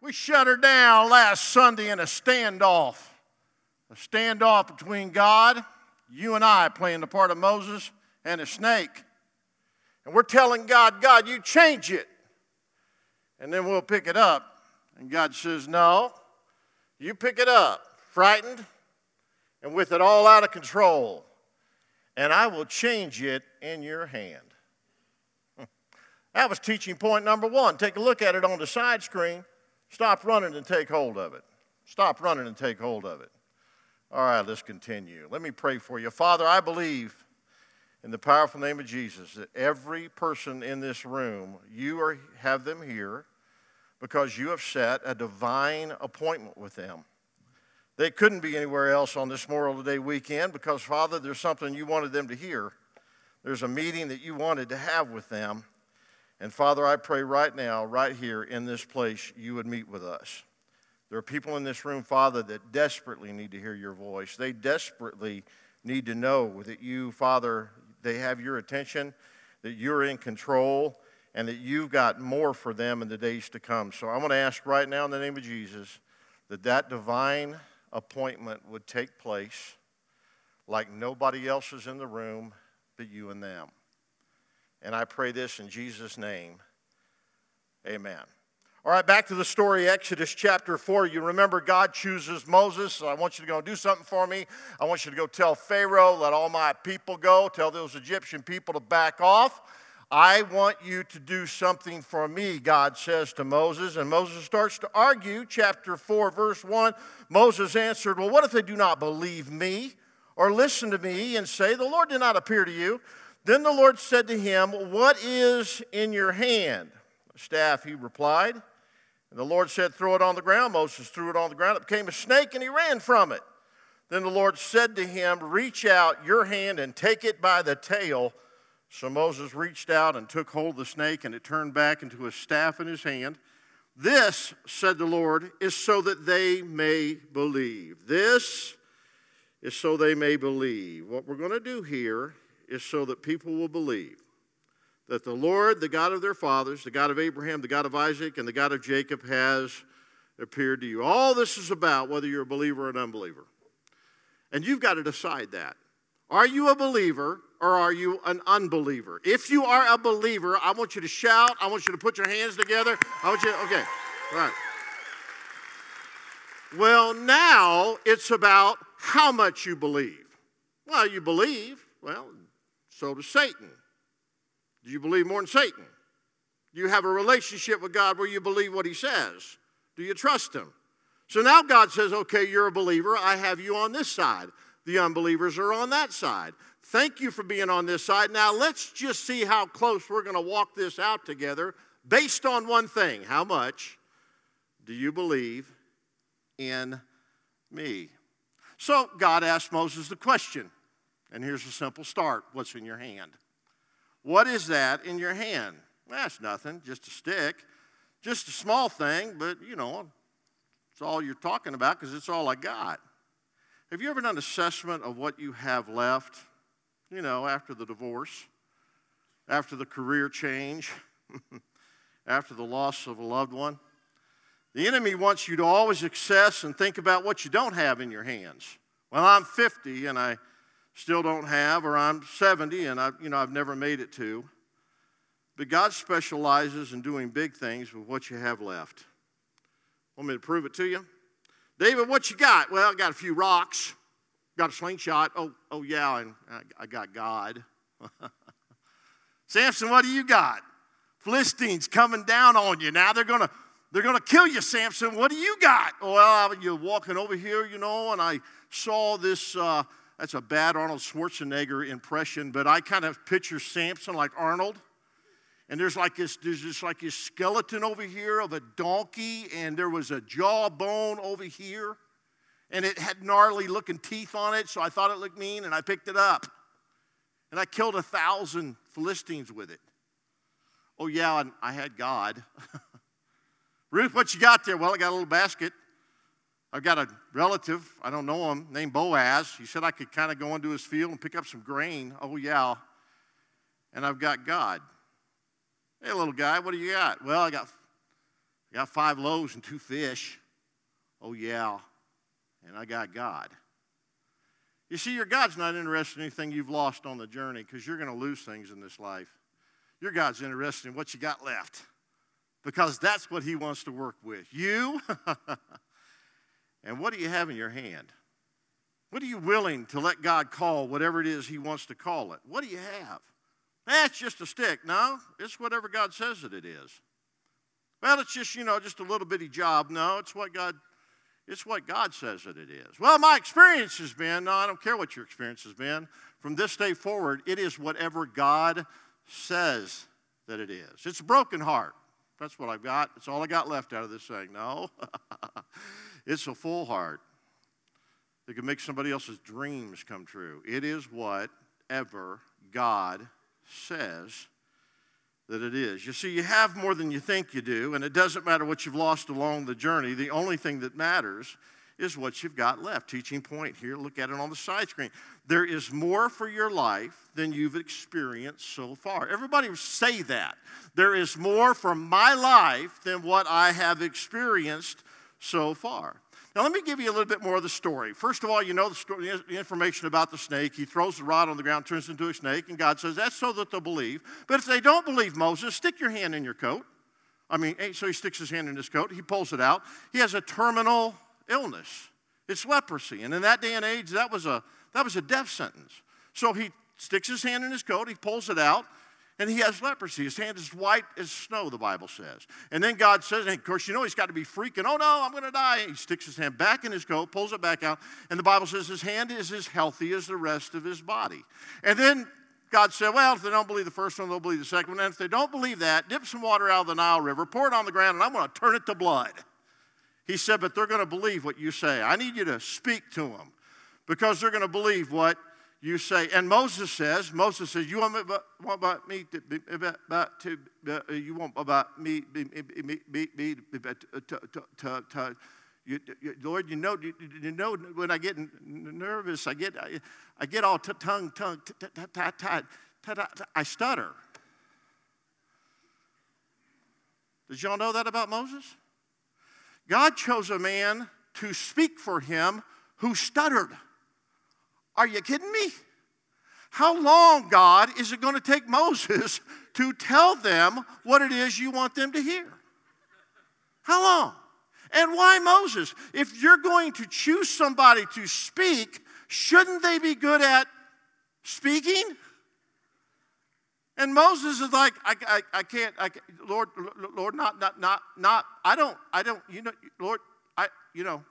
We shut her down last Sunday in a standoff. A standoff between God, you and I playing the part of Moses, and a snake. And we're telling God, God, you change it. And then we'll pick it up. And God says, No, you pick it up, frightened and with it all out of control. And I will change it in your hand. That was teaching point number one. Take a look at it on the side screen. Stop running and take hold of it. Stop running and take hold of it. All right, let's continue. Let me pray for you. Father, I believe in the powerful name of Jesus that every person in this room, you are, have them here because you have set a divine appointment with them. They couldn't be anywhere else on this Memorial Day weekend because, Father, there's something you wanted them to hear. There's a meeting that you wanted to have with them. And Father, I pray right now, right here in this place, you would meet with us. There are people in this room, Father, that desperately need to hear your voice. They desperately need to know that you, Father, they have your attention, that you're in control, and that you've got more for them in the days to come. So I want to ask right now in the name of Jesus that that divine appointment would take place like nobody else is in the room but you and them. And I pray this in Jesus' name. Amen. All right, back to the story, Exodus chapter 4. You remember God chooses Moses. I want you to go do something for me. I want you to go tell Pharaoh, let all my people go, tell those Egyptian people to back off. I want you to do something for me, God says to Moses. And Moses starts to argue. Chapter 4, verse 1 Moses answered, Well, what if they do not believe me or listen to me and say, The Lord did not appear to you? Then the Lord said to him, What is in your hand? A staff, he replied. And the Lord said, Throw it on the ground. Moses threw it on the ground. It became a snake, and he ran from it. Then the Lord said to him, Reach out your hand and take it by the tail. So Moses reached out and took hold of the snake, and it turned back into a staff in his hand. This, said the Lord, is so that they may believe. This is so they may believe. What we're going to do here is so that people will believe that the Lord, the God of their fathers, the God of Abraham, the God of Isaac, and the God of Jacob has appeared to you. All this is about whether you're a believer or an unbeliever. And you've got to decide that. Are you a believer or are you an unbeliever? If you are a believer, I want you to shout. I want you to put your hands together. I want you, okay, all right. Well, now it's about how much you believe. Well, you believe. Well, so does Satan. Do you believe more than Satan? Do you have a relationship with God where you believe what he says? Do you trust him? So now God says, okay, you're a believer. I have you on this side. The unbelievers are on that side. Thank you for being on this side. Now let's just see how close we're going to walk this out together based on one thing. How much do you believe in me? So God asked Moses the question and here's a simple start what's in your hand? What is that in your hand? That's nothing, just a stick. Just a small thing, but you know, it's all you're talking about because it's all I got. Have you ever done an assessment of what you have left, you know, after the divorce, after the career change, after the loss of a loved one? The enemy wants you to always assess and think about what you don't have in your hands. Well, I'm 50 and I still don't have, or I'm 70 and I, you know, I've never made it to. But God specializes in doing big things with what you have left. Want me to prove it to you? David, what you got? Well, I got a few rocks. Got a slingshot. Oh, oh yeah, and I, I got God. Samson, what do you got? Philistines coming down on you. Now they're gonna they're gonna kill you, Samson. What do you got? Well, you're walking over here, you know, and I saw this uh, that's a bad Arnold Schwarzenegger impression, but I kind of picture Samson like Arnold. and there's like this, there's just like this skeleton over here of a donkey, and there was a jawbone over here, and it had gnarly looking teeth on it, so I thought it looked mean, and I picked it up. And I killed a thousand Philistines with it. Oh, yeah, and I had God. Ruth, what you got there? Well, I got a little basket. I've got a relative, I don't know him, named Boaz. He said I could kind of go into his field and pick up some grain. Oh, yeah. And I've got God. Hey, little guy, what do you got? Well, I got, I got five loaves and two fish. Oh, yeah. And I got God. You see, your God's not interested in anything you've lost on the journey because you're going to lose things in this life. Your God's interested in what you got left because that's what He wants to work with. You And what do you have in your hand? What are you willing to let God call whatever it is He wants to call it? What do you have? That's just a stick. No, it's whatever God says that it is. Well, it's just, you know, just a little bitty job. No, it's what God it's what God says that it is. Well, my experience has been, no, I don't care what your experience has been. From this day forward, it is whatever God says that it is. It's a broken heart. That's what I've got. It's all I got left out of this thing. No. It's a full heart that can make somebody else's dreams come true. It is whatever God says that it is. You see, you have more than you think you do, and it doesn't matter what you've lost along the journey. The only thing that matters is what you've got left. Teaching point here, look at it on the side screen. There is more for your life than you've experienced so far. Everybody say that. There is more for my life than what I have experienced so far. Now, let me give you a little bit more of the story. First of all, you know the, story, the information about the snake. He throws the rod on the ground, turns into a snake, and God says, That's so that they'll believe. But if they don't believe Moses, stick your hand in your coat. I mean, eh, so he sticks his hand in his coat, he pulls it out. He has a terminal illness. It's leprosy. And in that day and age, that was a, that was a death sentence. So he sticks his hand in his coat, he pulls it out, and he has leprosy. His hand is white as snow, the Bible says. And then God says, and of course, you know he's got to be freaking, oh no, I'm going to die. He sticks his hand back in his coat, pulls it back out, and the Bible says his hand is as healthy as the rest of his body. And then God said, well, if they don't believe the first one, they'll believe the second one. And if they don't believe that, dip some water out of the Nile River, pour it on the ground, and I'm going to turn it to blood. He said, but they're going to believe what you say. I need you to speak to them because they're going to believe what you say, and Moses says, Moses says, you want, me, want about me to, be, about to uh, you want about me, be, be, be, be, to, to, to, to you, you, Lord, you know, you, you, know when I get nervous, I get, I, I get all t- tongue, tongue, t- t- t- I stutter. Did y'all know that about Moses? God chose a man to speak for him who stuttered. Are you kidding me? How long, God, is it going to take Moses to tell them what it is you want them to hear? How long? And why Moses? If you're going to choose somebody to speak, shouldn't they be good at speaking? And Moses is like, I, I, I can't, I can't, Lord, Lord, not, not, not, not, I don't, I don't, you know, Lord, I, you know.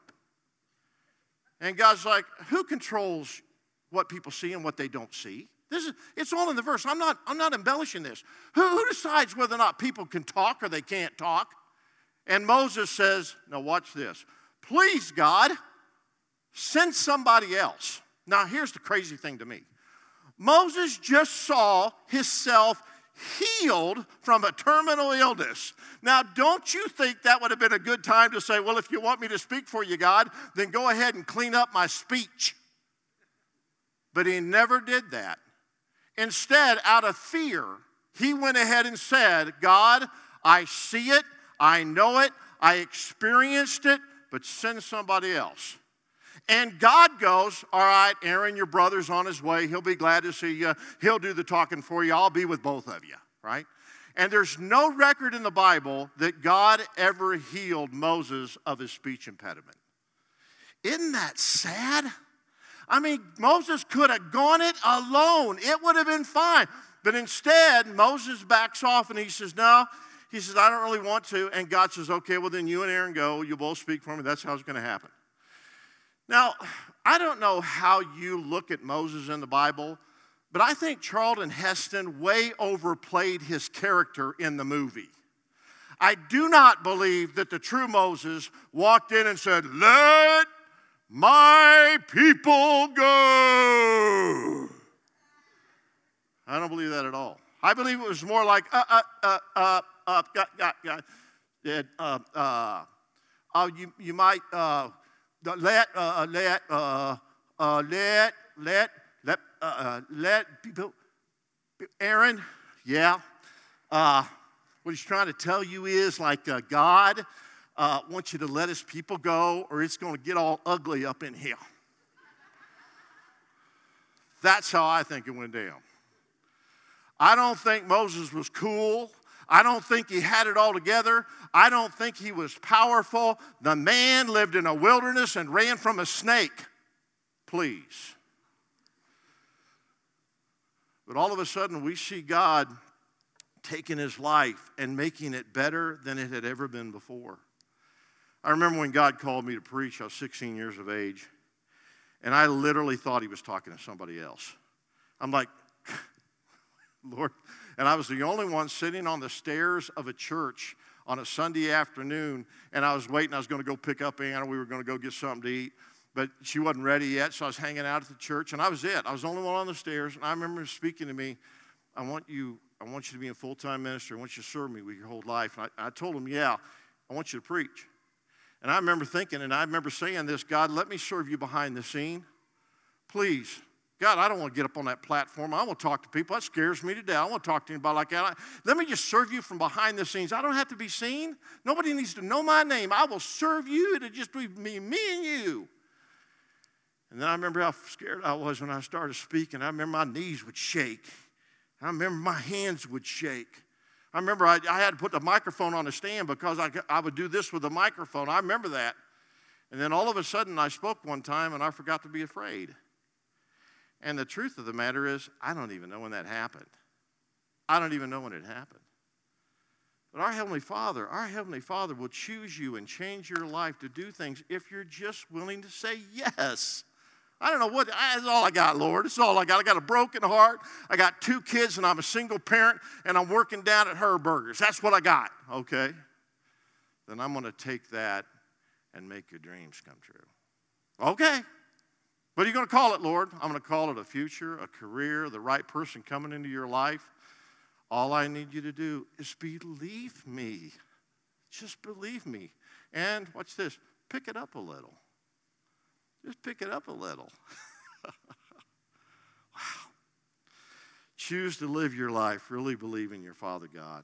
And God's like, who controls what people see and what they don't see. This is, it's all in the verse. I'm not, I'm not embellishing this. Who, who decides whether or not people can talk or they can't talk? And Moses says, Now watch this. Please, God, send somebody else. Now, here's the crazy thing to me Moses just saw himself healed from a terminal illness. Now, don't you think that would have been a good time to say, Well, if you want me to speak for you, God, then go ahead and clean up my speech? But he never did that. Instead, out of fear, he went ahead and said, God, I see it, I know it, I experienced it, but send somebody else. And God goes, All right, Aaron, your brother's on his way. He'll be glad to see you. He'll do the talking for you. I'll be with both of you, right? And there's no record in the Bible that God ever healed Moses of his speech impediment. Isn't that sad? I mean, Moses could have gone it alone, it would have been fine. But instead, Moses backs off and he says, No, he says, I don't really want to. And God says, Okay, well, then you and Aaron go. You both speak for me. That's how it's going to happen. Now, I don't know how you look at Moses in the Bible, But I think Charlton Heston way overplayed his character in the movie. I do not believe that the true Moses walked in and said, Let my people go. I don't believe that at all. I believe it was more like, uh, uh, uh, uh, uh, got, got, got. It, uh, uh, uh, you, you might uh, let, uh, uh, let, uh, uh, let, let, let, uh, uh, let people, Aaron, yeah. Uh, what he's trying to tell you is like uh, God uh, wants you to let his people go, or it's going to get all ugly up in here. That's how I think it went down. I don't think Moses was cool. I don't think he had it all together. I don't think he was powerful. The man lived in a wilderness and ran from a snake. Please. But all of a sudden, we see God taking his life and making it better than it had ever been before. I remember when God called me to preach, I was 16 years of age, and I literally thought he was talking to somebody else. I'm like, Lord, and I was the only one sitting on the stairs of a church on a Sunday afternoon, and I was waiting. I was going to go pick up Anna. We were going to go get something to eat but she wasn't ready yet, so I was hanging out at the church, and I was it. I was the only one on the stairs, and I remember speaking to me, I want you, I want you to be a full-time minister. I want you to serve me with your whole life. And I, I told him, yeah, I want you to preach. And I remember thinking, and I remember saying this, God, let me serve you behind the scene. Please. God, I don't want to get up on that platform. I want to talk to people. That scares me to death. I want to talk to anybody like that. Let me just serve you from behind the scenes. I don't have to be seen. Nobody needs to know my name. I will serve you. It'll just be me, me and you. And then I remember how scared I was when I started speaking. I remember my knees would shake. I remember my hands would shake. I remember I, I had to put the microphone on a stand because I, I would do this with the microphone. I remember that. And then all of a sudden I spoke one time and I forgot to be afraid. And the truth of the matter is, I don't even know when that happened. I don't even know when it happened. But our Heavenly Father, our Heavenly Father will choose you and change your life to do things if you're just willing to say yes. I don't know what, that's all I got, Lord. That's all I got. I got a broken heart. I got two kids, and I'm a single parent, and I'm working down at Herberger's. That's what I got, okay? Then I'm going to take that and make your dreams come true. Okay. What are you going to call it, Lord? I'm going to call it a future, a career, the right person coming into your life. All I need you to do is believe me. Just believe me. And watch this pick it up a little. Just pick it up a little. wow. Choose to live your life really believing your Father God.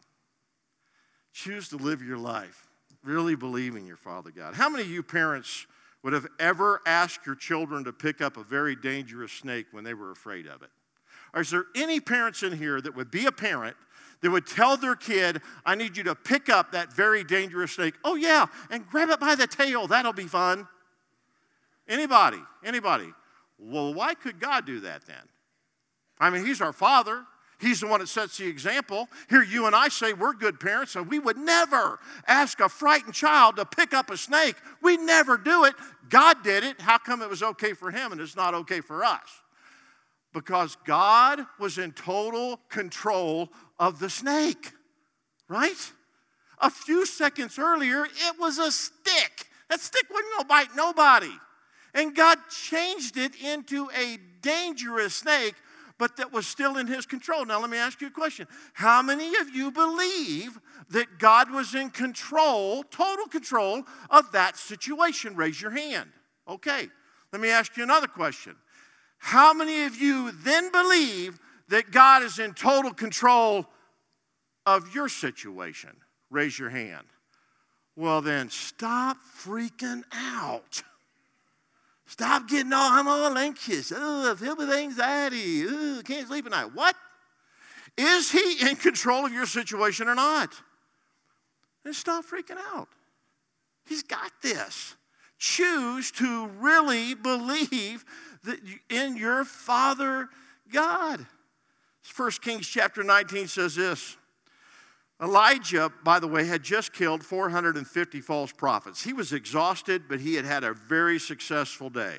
Choose to live your life really believing your Father God. How many of you parents would have ever asked your children to pick up a very dangerous snake when they were afraid of it? Or is there any parents in here that would be a parent that would tell their kid, I need you to pick up that very dangerous snake? Oh, yeah, and grab it by the tail. That'll be fun. Anybody? Anybody? Well, why could God do that then? I mean, He's our Father. He's the one that sets the example. Here, you and I say we're good parents, and we would never ask a frightened child to pick up a snake. We never do it. God did it. How come it was okay for him and it's not okay for us? Because God was in total control of the snake, right? A few seconds earlier, it was a stick. That stick wouldn't go bite nobody. And God changed it into a dangerous snake, but that was still in his control. Now, let me ask you a question. How many of you believe that God was in control, total control of that situation? Raise your hand. Okay. Let me ask you another question. How many of you then believe that God is in total control of your situation? Raise your hand. Well, then stop freaking out. Stop getting all, I'm all anxious. Oh, filled with anxiety. Oh, can't sleep at night. What? Is he in control of your situation or not? Then stop freaking out. He's got this. Choose to really believe that in your Father God. 1 Kings chapter 19 says this Elijah, by the way, had just killed 450 false prophets. He was exhausted, but he had had a very successful day.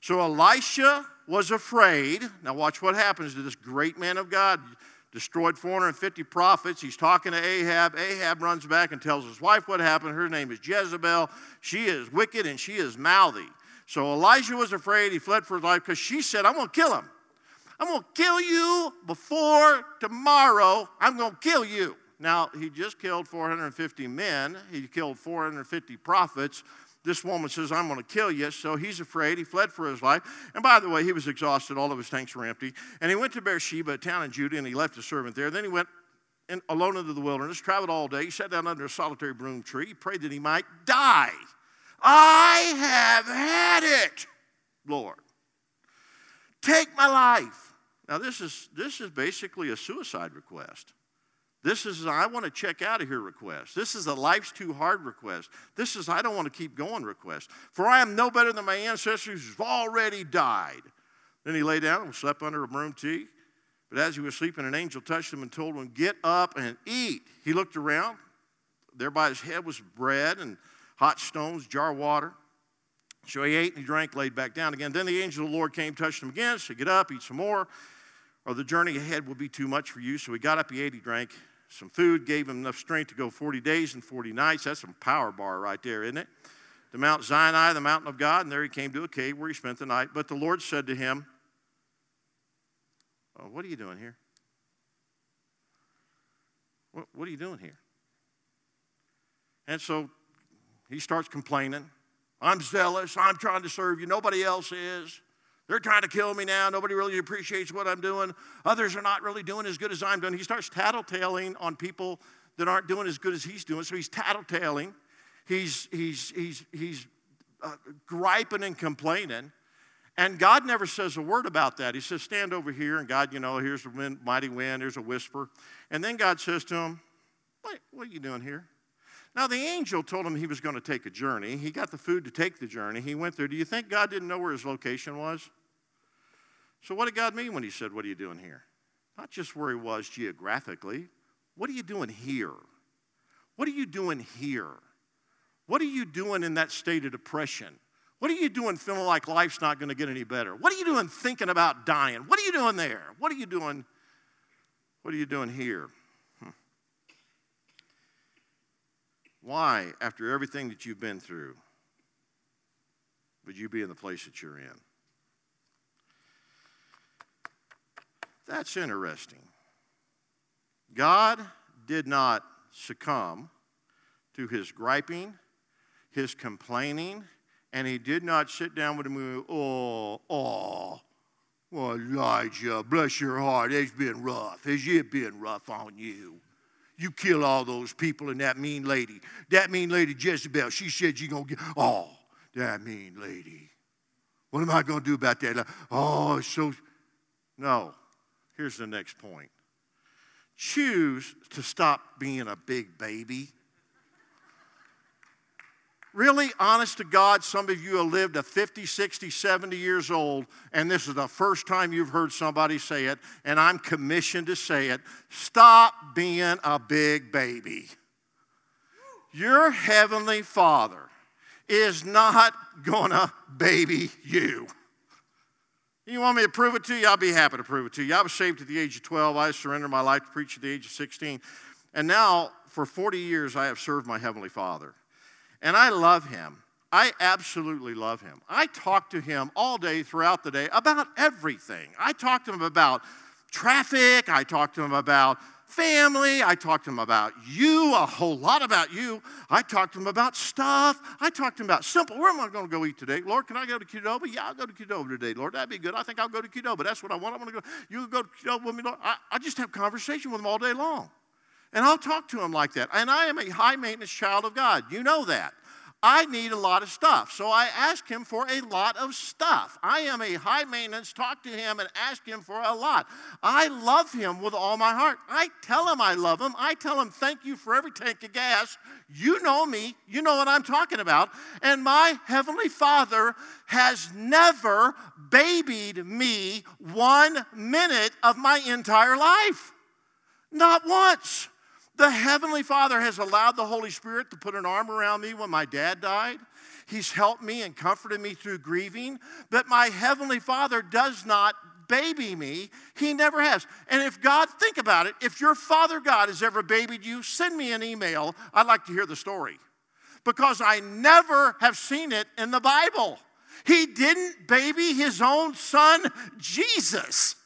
So Elisha was afraid. Now, watch what happens to this great man of God. Destroyed 450 prophets. He's talking to Ahab. Ahab runs back and tells his wife what happened. Her name is Jezebel. She is wicked and she is mouthy. So Elijah was afraid. He fled for his life because she said, I'm going to kill him. I'm going to kill you before tomorrow. I'm going to kill you. Now, he just killed 450 men, he killed 450 prophets. This woman says, I'm going to kill you. So he's afraid. He fled for his life. And by the way, he was exhausted. All of his tanks were empty. And he went to Beersheba, a town in Judah, and he left his servant there. Then he went in, alone into the wilderness, traveled all day. He sat down under a solitary broom tree. He prayed that he might die. I have had it, Lord. Take my life. Now, this is, this is basically a suicide request. This is I want to check out of here request. This is a life's too hard request. This is I don't want to keep going request. For I am no better than my ancestors who've already died. Then he lay down and slept under a broom tree. But as he was sleeping, an angel touched him and told him, Get up and eat. He looked around. There by his head was bread and hot stones, jar of water. So he ate and he drank, laid back down again. Then the angel of the Lord came, touched him again, said, Get up, eat some more, or the journey ahead will be too much for you. So he got up, he ate, he drank some food, gave him enough strength to go 40 days and 40 nights. That's some power bar right there, isn't it? To Mount Sinai, the mountain of God, and there he came to a cave where he spent the night. But the Lord said to him, oh, What are you doing here? What, what are you doing here? And so he starts complaining. I'm zealous. I'm trying to serve you. Nobody else is. They're trying to kill me now. Nobody really appreciates what I'm doing. Others are not really doing as good as I'm doing. He starts tattletaling on people that aren't doing as good as he's doing. So he's tattletaling. He's, he's, he's, he's uh, griping and complaining. And God never says a word about that. He says, Stand over here. And God, you know, here's a wind, mighty wind, here's a whisper. And then God says to him, What, what are you doing here? Now, the angel told him he was going to take a journey. He got the food to take the journey. He went there. Do you think God didn't know where his location was? So, what did God mean when he said, What are you doing here? Not just where he was geographically. What are you doing here? What are you doing here? What are you doing in that state of depression? What are you doing feeling like life's not going to get any better? What are you doing thinking about dying? What are you doing there? What are you doing? What are you doing here? Hmm. Why, after everything that you've been through, would you be in the place that you're in? That's interesting. God did not succumb to his griping, his complaining, and he did not sit down with him and go, oh, oh, well, Elijah, bless your heart, it's been rough. Has it been rough on you? You kill all those people and that mean lady. That mean lady, Jezebel, she said you're going to get, oh, that mean lady. What am I going to do about that? Oh, so, no. Here's the next point choose to stop being a big baby really honest to God, some of you have lived to 50, 60, 70 years old, and this is the first time you've heard somebody say it, and I'm commissioned to say it. Stop being a big baby. Your heavenly Father is not gonna baby you. You want me to prove it to you? I'll be happy to prove it to you. I was saved at the age of 12. I surrendered my life to preach at the age of 16. And now, for 40 years, I have served my Heavenly Father. And I love him. I absolutely love him. I talk to him all day throughout the day about everything. I talk to him about traffic, I talk to him about family, I talk to him about you, a whole lot about you. I talk to him about stuff. I talk to him about simple. Where am I going to go eat today? Lord, can I go to Qdoba? Yeah, I'll go to Qdoba today, Lord. That'd be good. I think I'll go to Qdoba. That's what I want. I'm going to go. You go to Qdoba with me, Lord. I, I just have conversation with him all day long. And I'll talk to him like that. And I am a high maintenance child of God. You know that. I need a lot of stuff. So I ask him for a lot of stuff. I am a high maintenance, talk to him and ask him for a lot. I love him with all my heart. I tell him I love him. I tell him thank you for every tank of gas. You know me, you know what I'm talking about. And my heavenly Father has never babied me one minute of my entire life. Not once. The Heavenly Father has allowed the Holy Spirit to put an arm around me when my dad died. He's helped me and comforted me through grieving. But my Heavenly Father does not baby me. He never has. And if God, think about it, if your Father God has ever babied you, send me an email. I'd like to hear the story. Because I never have seen it in the Bible. He didn't baby his own son, Jesus.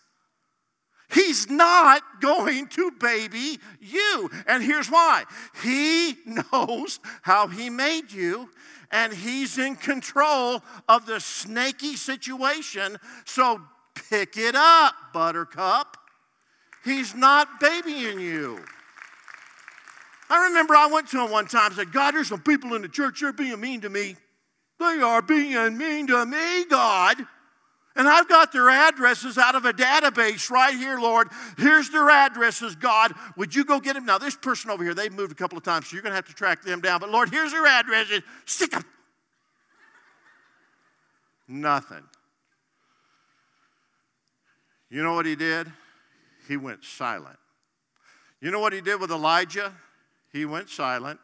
He's not going to baby you. And here's why He knows how He made you, and He's in control of the snaky situation. So pick it up, Buttercup. He's not babying you. I remember I went to him one time and said, God, there's some people in the church, they're being mean to me. They are being mean to me, God. And I've got their addresses out of a database right here, Lord. Here's their addresses, God. Would you go get them? Now, this person over here, they've moved a couple of times, so you're going to have to track them down. But Lord, here's their addresses. Stick them. Nothing. You know what he did? He went silent. You know what he did with Elijah? He went silent.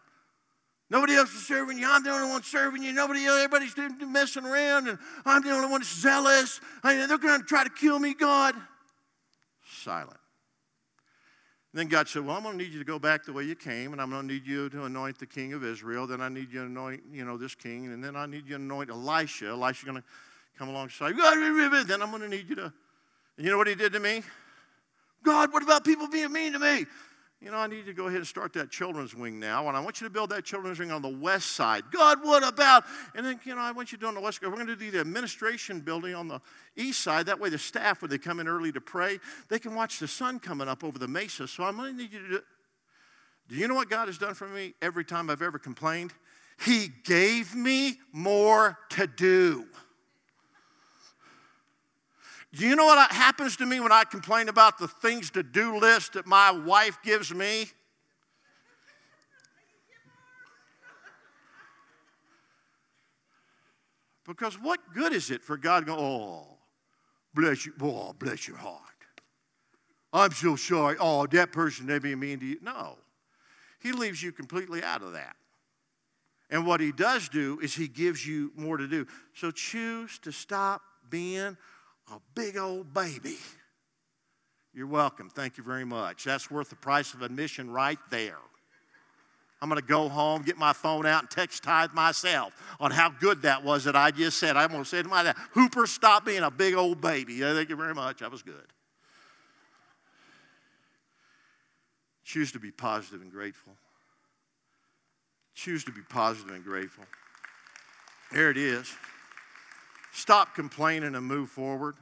Nobody else is serving you. I'm the only one serving you. Nobody, everybody's messing around, and I'm the only one that's zealous. I they're going to try to kill me, God. Silent. And then God said, Well, I'm going to need you to go back the way you came, and I'm going to need you to anoint the king of Israel. Then I need you to anoint, you know, this king, and then I need you to anoint Elisha. Elisha's going to come alongside. Then I'm going to need you to. And you know what he did to me? God, what about people being mean to me? You know, I need you to go ahead and start that children's wing now, and I want you to build that children's wing on the west side. God, what about? And then, you know, I want you to do on the west side. We're going to do the administration building on the east side. That way, the staff, when they come in early to pray, they can watch the sun coming up over the mesa. So I'm going to need you to do. Do you know what God has done for me every time I've ever complained? He gave me more to do. Do you know what happens to me when I complain about the things to do list that my wife gives me? Because what good is it for God to go, oh, bless you, oh, bless your heart. I'm so sorry. Oh, that person, they be mean to you. No. He leaves you completely out of that. And what he does do is he gives you more to do. So choose to stop being a big old baby. You're welcome. Thank you very much. That's worth the price of admission right there. I'm going to go home, get my phone out, and text tithe myself on how good that was that I just said. I'm going to say to my dad, Hooper, stop being a big old baby. Yeah, thank you very much. That was good. Choose to be positive and grateful. Choose to be positive and grateful. There it is. Stop complaining and move forward.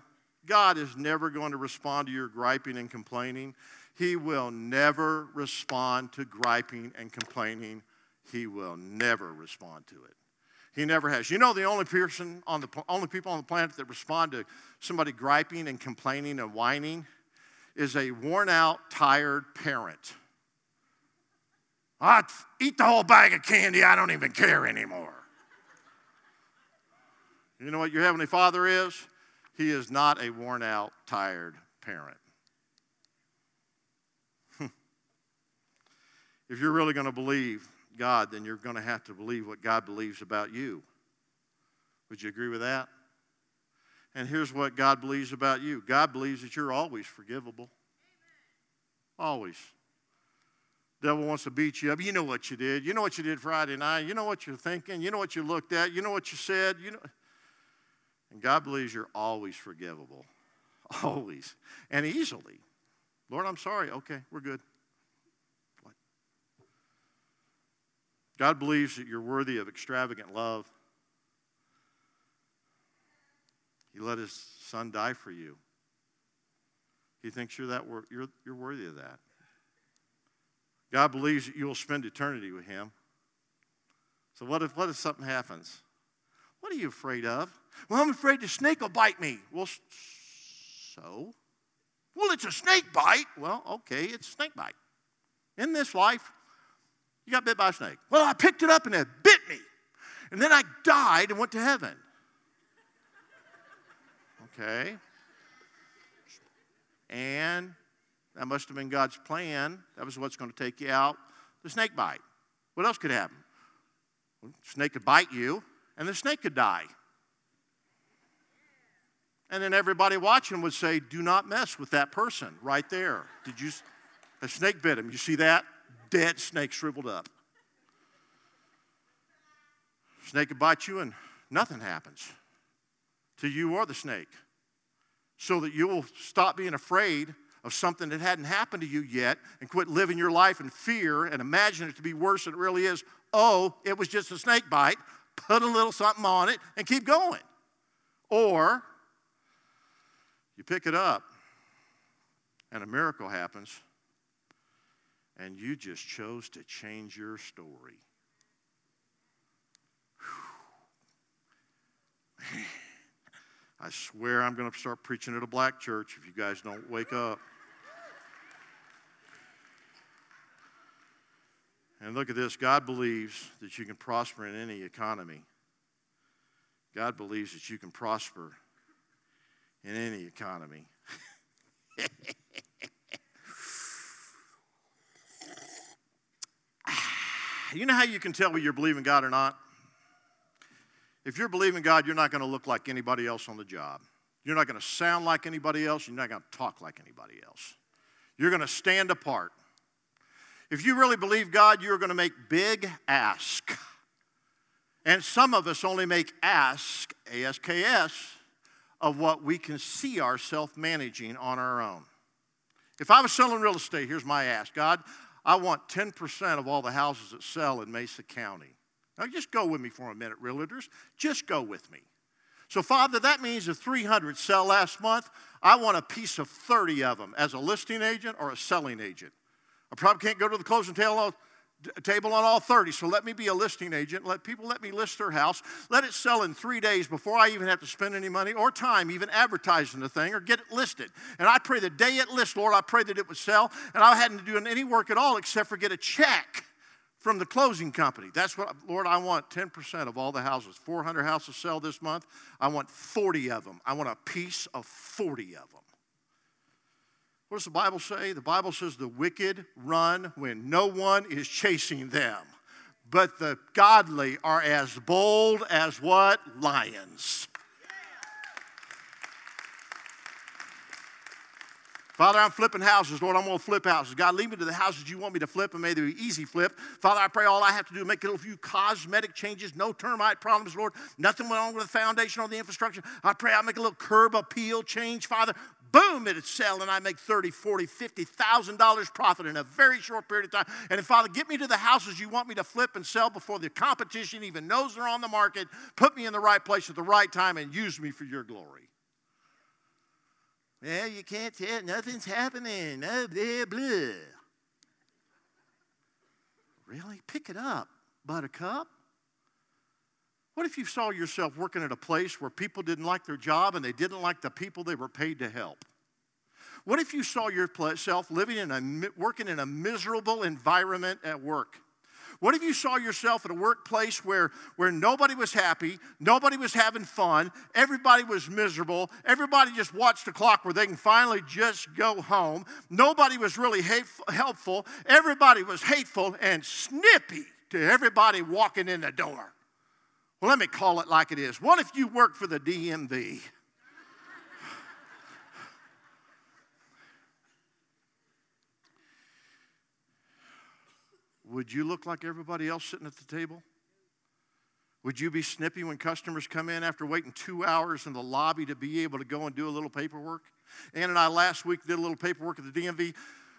God is never going to respond to your griping and complaining. He will never respond to griping and complaining. He will never respond to it. He never has. You know, the only person on the only people on the planet that respond to somebody griping and complaining and whining is a worn out, tired parent. I eat the whole bag of candy. I don't even care anymore. You know what your Heavenly Father is? He is not a worn out, tired parent. if you're really going to believe God, then you're going to have to believe what God believes about you. Would you agree with that? And here's what God believes about you God believes that you're always forgivable. Always. Devil wants to beat you up. You know what you did. You know what you did Friday night. You know what you're thinking. You know what you looked at. You know what you said. You know. And God believes you're always forgivable, always, and easily. Lord, I'm sorry. Okay, we're good. What? God believes that you're worthy of extravagant love. He let his son die for you. He thinks you're, that, you're, you're worthy of that. God believes that you will spend eternity with him. So what if, what if something happens? What are you afraid of? Well, I'm afraid the snake will bite me. Well, so? Well, it's a snake bite. Well, okay, it's a snake bite. In this life, you got bit by a snake. Well, I picked it up and it bit me. And then I died and went to heaven. Okay. And That must have been God's plan. That was what's going to take you out. The snake bite. What else could happen? Well, snake could bite you, and the snake could die. And then everybody watching would say, Do not mess with that person right there. Did you? A snake bit him. You see that? Dead snake shriveled up. Snake could bite you, and nothing happens to you or the snake. So that you will stop being afraid of something that hadn't happened to you yet and quit living your life in fear and imagine it to be worse than it really is. Oh, it was just a snake bite. Put a little something on it and keep going. Or you pick it up and a miracle happens and you just chose to change your story. I swear I'm going to start preaching at a black church if you guys don't wake up. And look at this God believes that you can prosper in any economy. God believes that you can prosper in any economy. Ah, you know how you can tell whether you're believing God or not? If you're believing God, you're not going to look like anybody else on the job. You're not going to sound like anybody else. You're not going to talk like anybody else. You're going to stand apart. If you really believe God, you're going to make big ask. And some of us only make ask, ASKS, of what we can see ourselves managing on our own. If I was selling real estate, here's my ask God, I want 10% of all the houses that sell in Mesa County. Now, just go with me for a minute, realtors. Just go with me. So, Father, that means if 300 sell last month, I want a piece of 30 of them as a listing agent or a selling agent. I probably can't go to the closing table table on all 30. So let me be a listing agent. Let people let me list their house. Let it sell in three days before I even have to spend any money or time even advertising the thing or get it listed. And I pray the day it lists, Lord, I pray that it would sell. And I hadn't to do any work at all except for get a check from the closing company. That's what, Lord, I want 10% of all the houses. 400 houses sell this month. I want 40 of them. I want a piece of 40 of them. What does the Bible say? The Bible says the wicked run when no one is chasing them, but the godly are as bold as what? Lions. Father, I'm flipping houses. Lord, I'm going to flip houses. God, lead me to the houses you want me to flip, and may they be easy flip. Father, I pray all I have to do is make a few cosmetic changes, no termite problems, Lord. Nothing went wrong with the foundation or the infrastructure. I pray I make a little curb appeal change, Father. Boom, it'd sell, and I make 30, 40, 50,000 dollars profit in a very short period of time. And Father, get me to the houses you want me to flip and sell before the competition even knows they're on the market. Put me in the right place at the right time and use me for your glory. Well, you can't tell. Nothing's happening. No, blah, blah. Really? Pick it up, buttercup. What if you saw yourself working at a place where people didn't like their job and they didn't like the people they were paid to help? What if you saw yourself living in a, working in a miserable environment at work? What if you saw yourself at a workplace where, where nobody was happy, nobody was having fun, everybody was miserable, everybody just watched the clock where they can finally just go home, nobody was really helpful, everybody was hateful and snippy to everybody walking in the door? Well, let me call it like it is. What if you work for the DMV? Would you look like everybody else sitting at the table? Would you be snippy when customers come in after waiting two hours in the lobby to be able to go and do a little paperwork? Ann and I last week did a little paperwork at the DMV.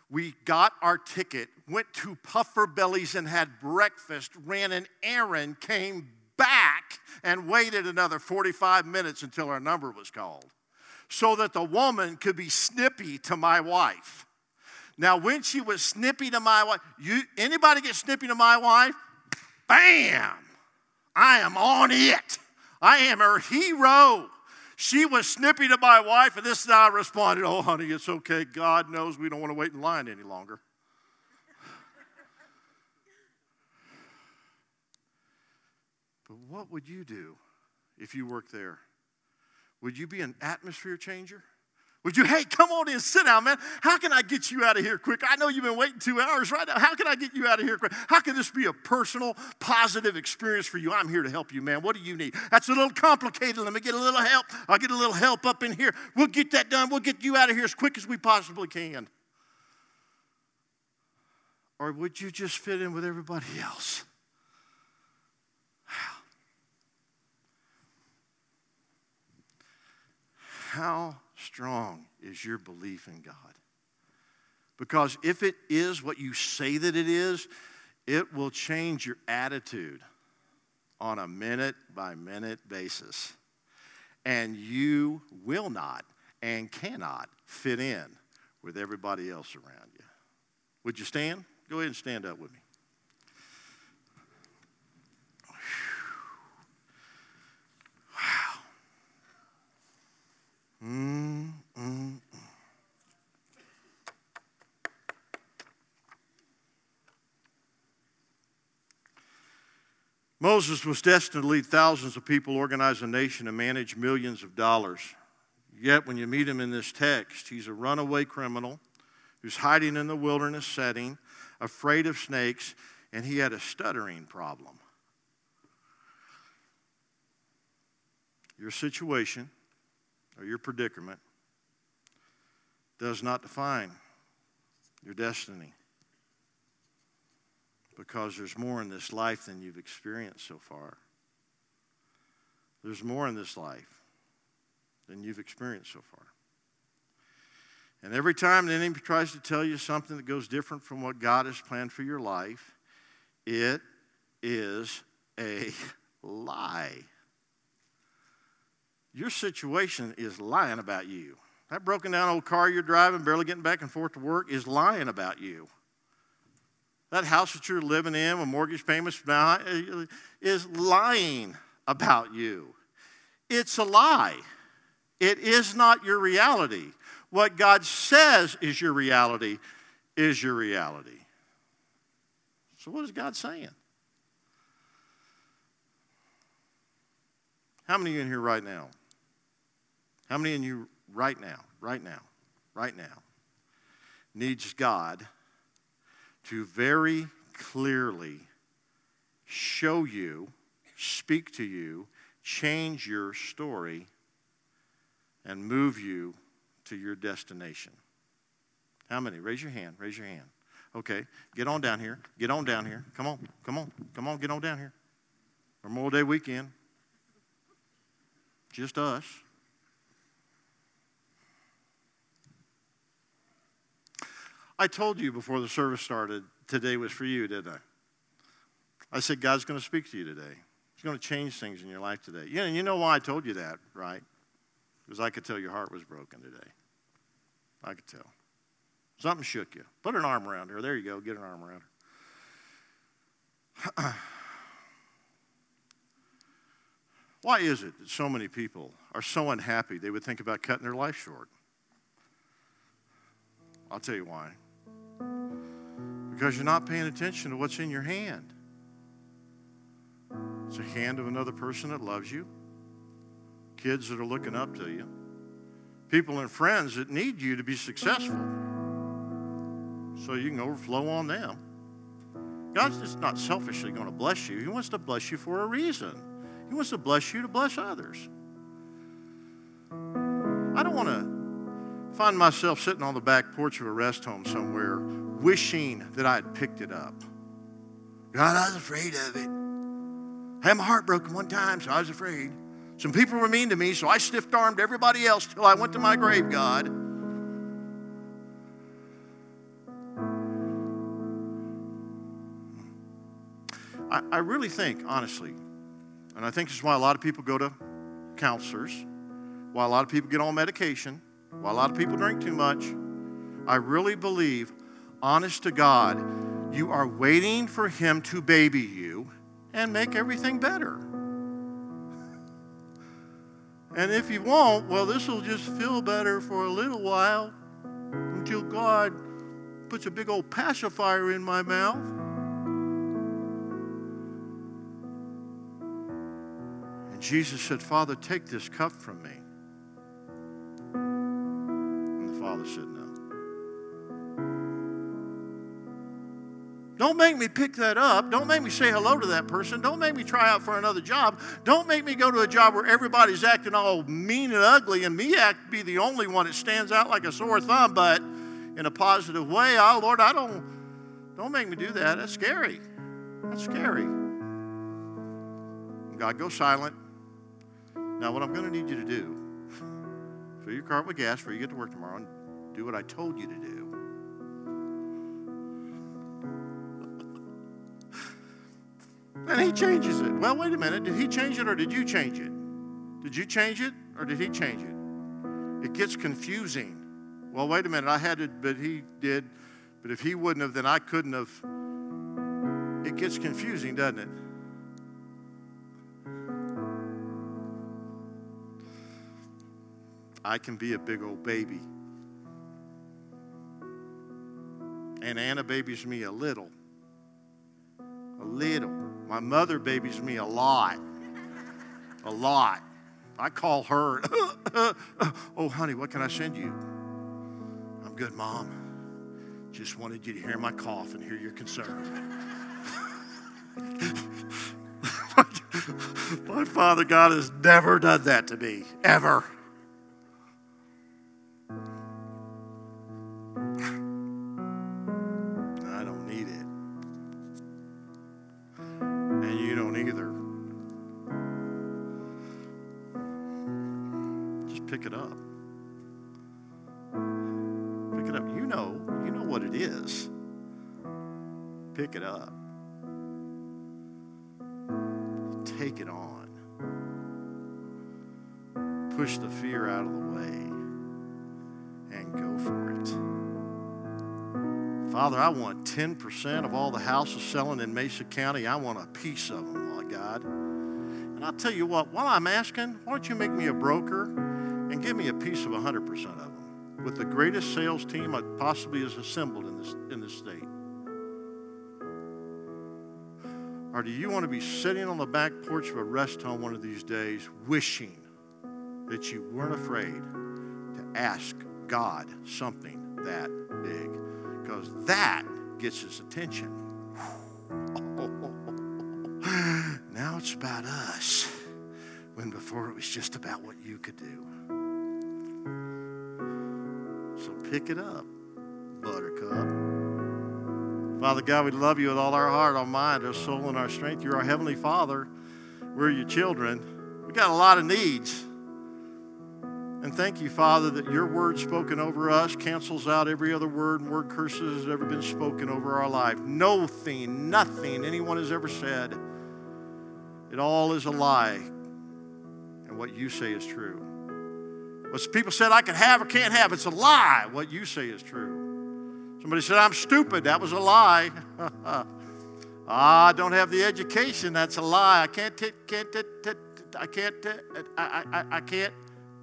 We got our ticket, went to Puffer Bellies and had breakfast, ran an errand, came back, and waited another 45 minutes until our number was called so that the woman could be snippy to my wife. Now, when she was snippy to my wife, you anybody get snippy to my wife? Bam! I am on it. I am her hero. She was snippy to my wife, and this is how I responded Oh, honey, it's okay. God knows we don't want to wait in line any longer. But what would you do if you worked there? Would you be an atmosphere changer? Would you, hey, come on in, sit down, man. How can I get you out of here quick? I know you've been waiting two hours right now. How can I get you out of here quick? How can this be a personal, positive experience for you? I'm here to help you, man. What do you need? That's a little complicated. Let me get a little help. I'll get a little help up in here. We'll get that done. We'll get you out of here as quick as we possibly can. Or would you just fit in with everybody else? How strong is your belief in God? Because if it is what you say that it is, it will change your attitude on a minute by minute basis. And you will not and cannot fit in with everybody else around you. Would you stand? Go ahead and stand up with me. Mm, mm, mm. Moses was destined to lead thousands of people, organize a nation, and manage millions of dollars. Yet, when you meet him in this text, he's a runaway criminal who's hiding in the wilderness setting, afraid of snakes, and he had a stuttering problem. Your situation or your predicament does not define your destiny because there's more in this life than you've experienced so far. There's more in this life than you've experienced so far. And every time the enemy tries to tell you something that goes different from what God has planned for your life, it is a lie. Your situation is lying about you. That broken down old car you're driving, barely getting back and forth to work, is lying about you. That house that you're living in with mortgage payments uh, is lying about you. It's a lie. It is not your reality. What God says is your reality is your reality. So, what is God saying? How many of you in here right now how many of you right now, right now, right now, needs God to very clearly show you, speak to you, change your story, and move you to your destination? How many? Raise your hand. Raise your hand. Okay, get on down here. Get on down here. Come on, come on, come on, get on down here. Memorial Day weekend. Just us. I told you before the service started, today was for you, didn't I? I said, God's going to speak to you today. He's going to change things in your life today. Yeah, and you know why I told you that, right? Because I could tell your heart was broken today. I could tell. Something shook you. Put an arm around her. There you go. Get an arm around her. Why is it that so many people are so unhappy they would think about cutting their life short? I'll tell you why because you're not paying attention to what's in your hand. It's a hand of another person that loves you, kids that are looking up to you, people and friends that need you to be successful so you can overflow on them. God's just not selfishly going to bless you, He wants to bless you for a reason. He wants to bless you to bless others. I don't want to find myself sitting on the back porch of a rest home somewhere wishing that I had picked it up. God, I was afraid of it. I had my heart broken one time, so I was afraid. Some people were mean to me, so I stiff armed everybody else till I went to my grave, God. I, I really think, honestly, and I think this is why a lot of people go to counselors, why a lot of people get on medication, why a lot of people drink too much. I really believe honest to God, you are waiting for Him to baby you and make everything better. And if you won't, well, this will just feel better for a little while until God puts a big old pacifier in my mouth. And Jesus said, Father, take this cup from me. And the Father said no. Don't make me pick that up. Don't make me say hello to that person. Don't make me try out for another job. Don't make me go to a job where everybody's acting all mean and ugly and me act be the only one that stands out like a sore thumb, but in a positive way. Oh Lord, I don't don't make me do that. That's scary. That's scary. God, go silent. Now, what I'm going to need you to do, fill your car with gas before you get to work tomorrow and do what I told you to do. And he changes it. Well, wait a minute. Did he change it or did you change it? Did you change it or did he change it? It gets confusing. Well, wait a minute. I had it, but he did. But if he wouldn't have, then I couldn't have. It gets confusing, doesn't it? I can be a big old baby. And Anna babies me a little. A little. My mother babies me a lot. A lot. I call her, oh, honey, what can I send you? I'm good, Mom. Just wanted you to hear my cough and hear your concern. my Father God has never done that to me, ever. Father, I want 10% of all the houses selling in Mesa County. I want a piece of them, Lord God. And I'll tell you what, while I'm asking, why don't you make me a broker and give me a piece of 100% of them with the greatest sales team I possibly has assembled in this, in this state? Or do you want to be sitting on the back porch of a rest home one of these days wishing that you weren't afraid to ask God something that big? Because that gets his attention. now it's about us, when before it was just about what you could do. So pick it up, Buttercup. Father God, we love you with all our heart, our mind, our soul, and our strength. You're our Heavenly Father. We're your children. We've got a lot of needs. And thank you, Father, that your word spoken over us cancels out every other word and word curses that ever been spoken over our life. Nothing, nothing anyone has ever said. It all is a lie. And what you say is true. What people said I can have or can't have, it's a lie. What you say is true. Somebody said, I'm stupid. That was a lie. ah, I don't have the education. That's a lie. I can't, t- can't, t- t- I can't, I, I, I can't,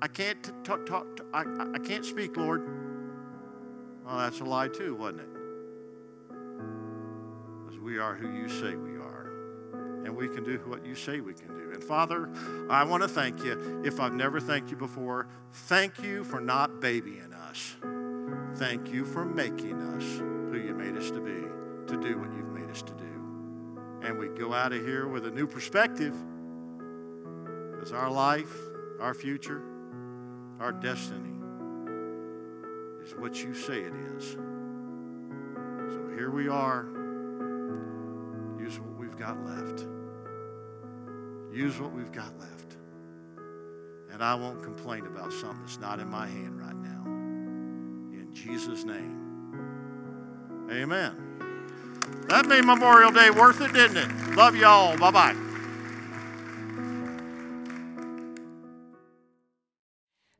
I can't talk, I can't speak, Lord. Well, that's a lie too, wasn't it? Because we are who you say we are. And we can do what you say we can do. And Father, I want to thank you. If I've never thanked you before, thank you for not babying us. Thank you for making us who you made us to be, to do what you've made us to do. And we go out of here with a new perspective because our life, our future, our destiny is what you say it is. So here we are. Use what we've got left. Use what we've got left. And I won't complain about something that's not in my hand right now. In Jesus' name. Amen. That made Memorial Day worth it, didn't it? Love y'all. Bye bye.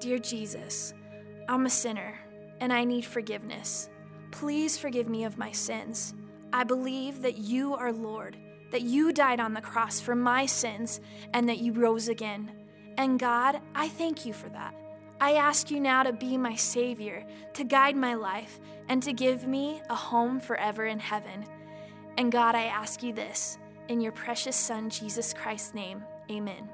Dear Jesus, I'm a sinner and I need forgiveness. Please forgive me of my sins. I believe that you are Lord, that you died on the cross for my sins, and that you rose again. And God, I thank you for that. I ask you now to be my Savior, to guide my life, and to give me a home forever in heaven. And God, I ask you this in your precious Son, Jesus Christ's name. Amen.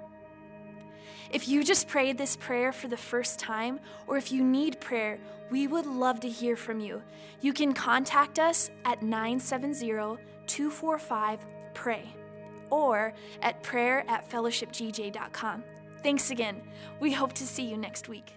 If you just prayed this prayer for the first time, or if you need prayer, we would love to hear from you. You can contact us at 970 245 PRAY or at prayer at fellowshipgj.com. Thanks again. We hope to see you next week.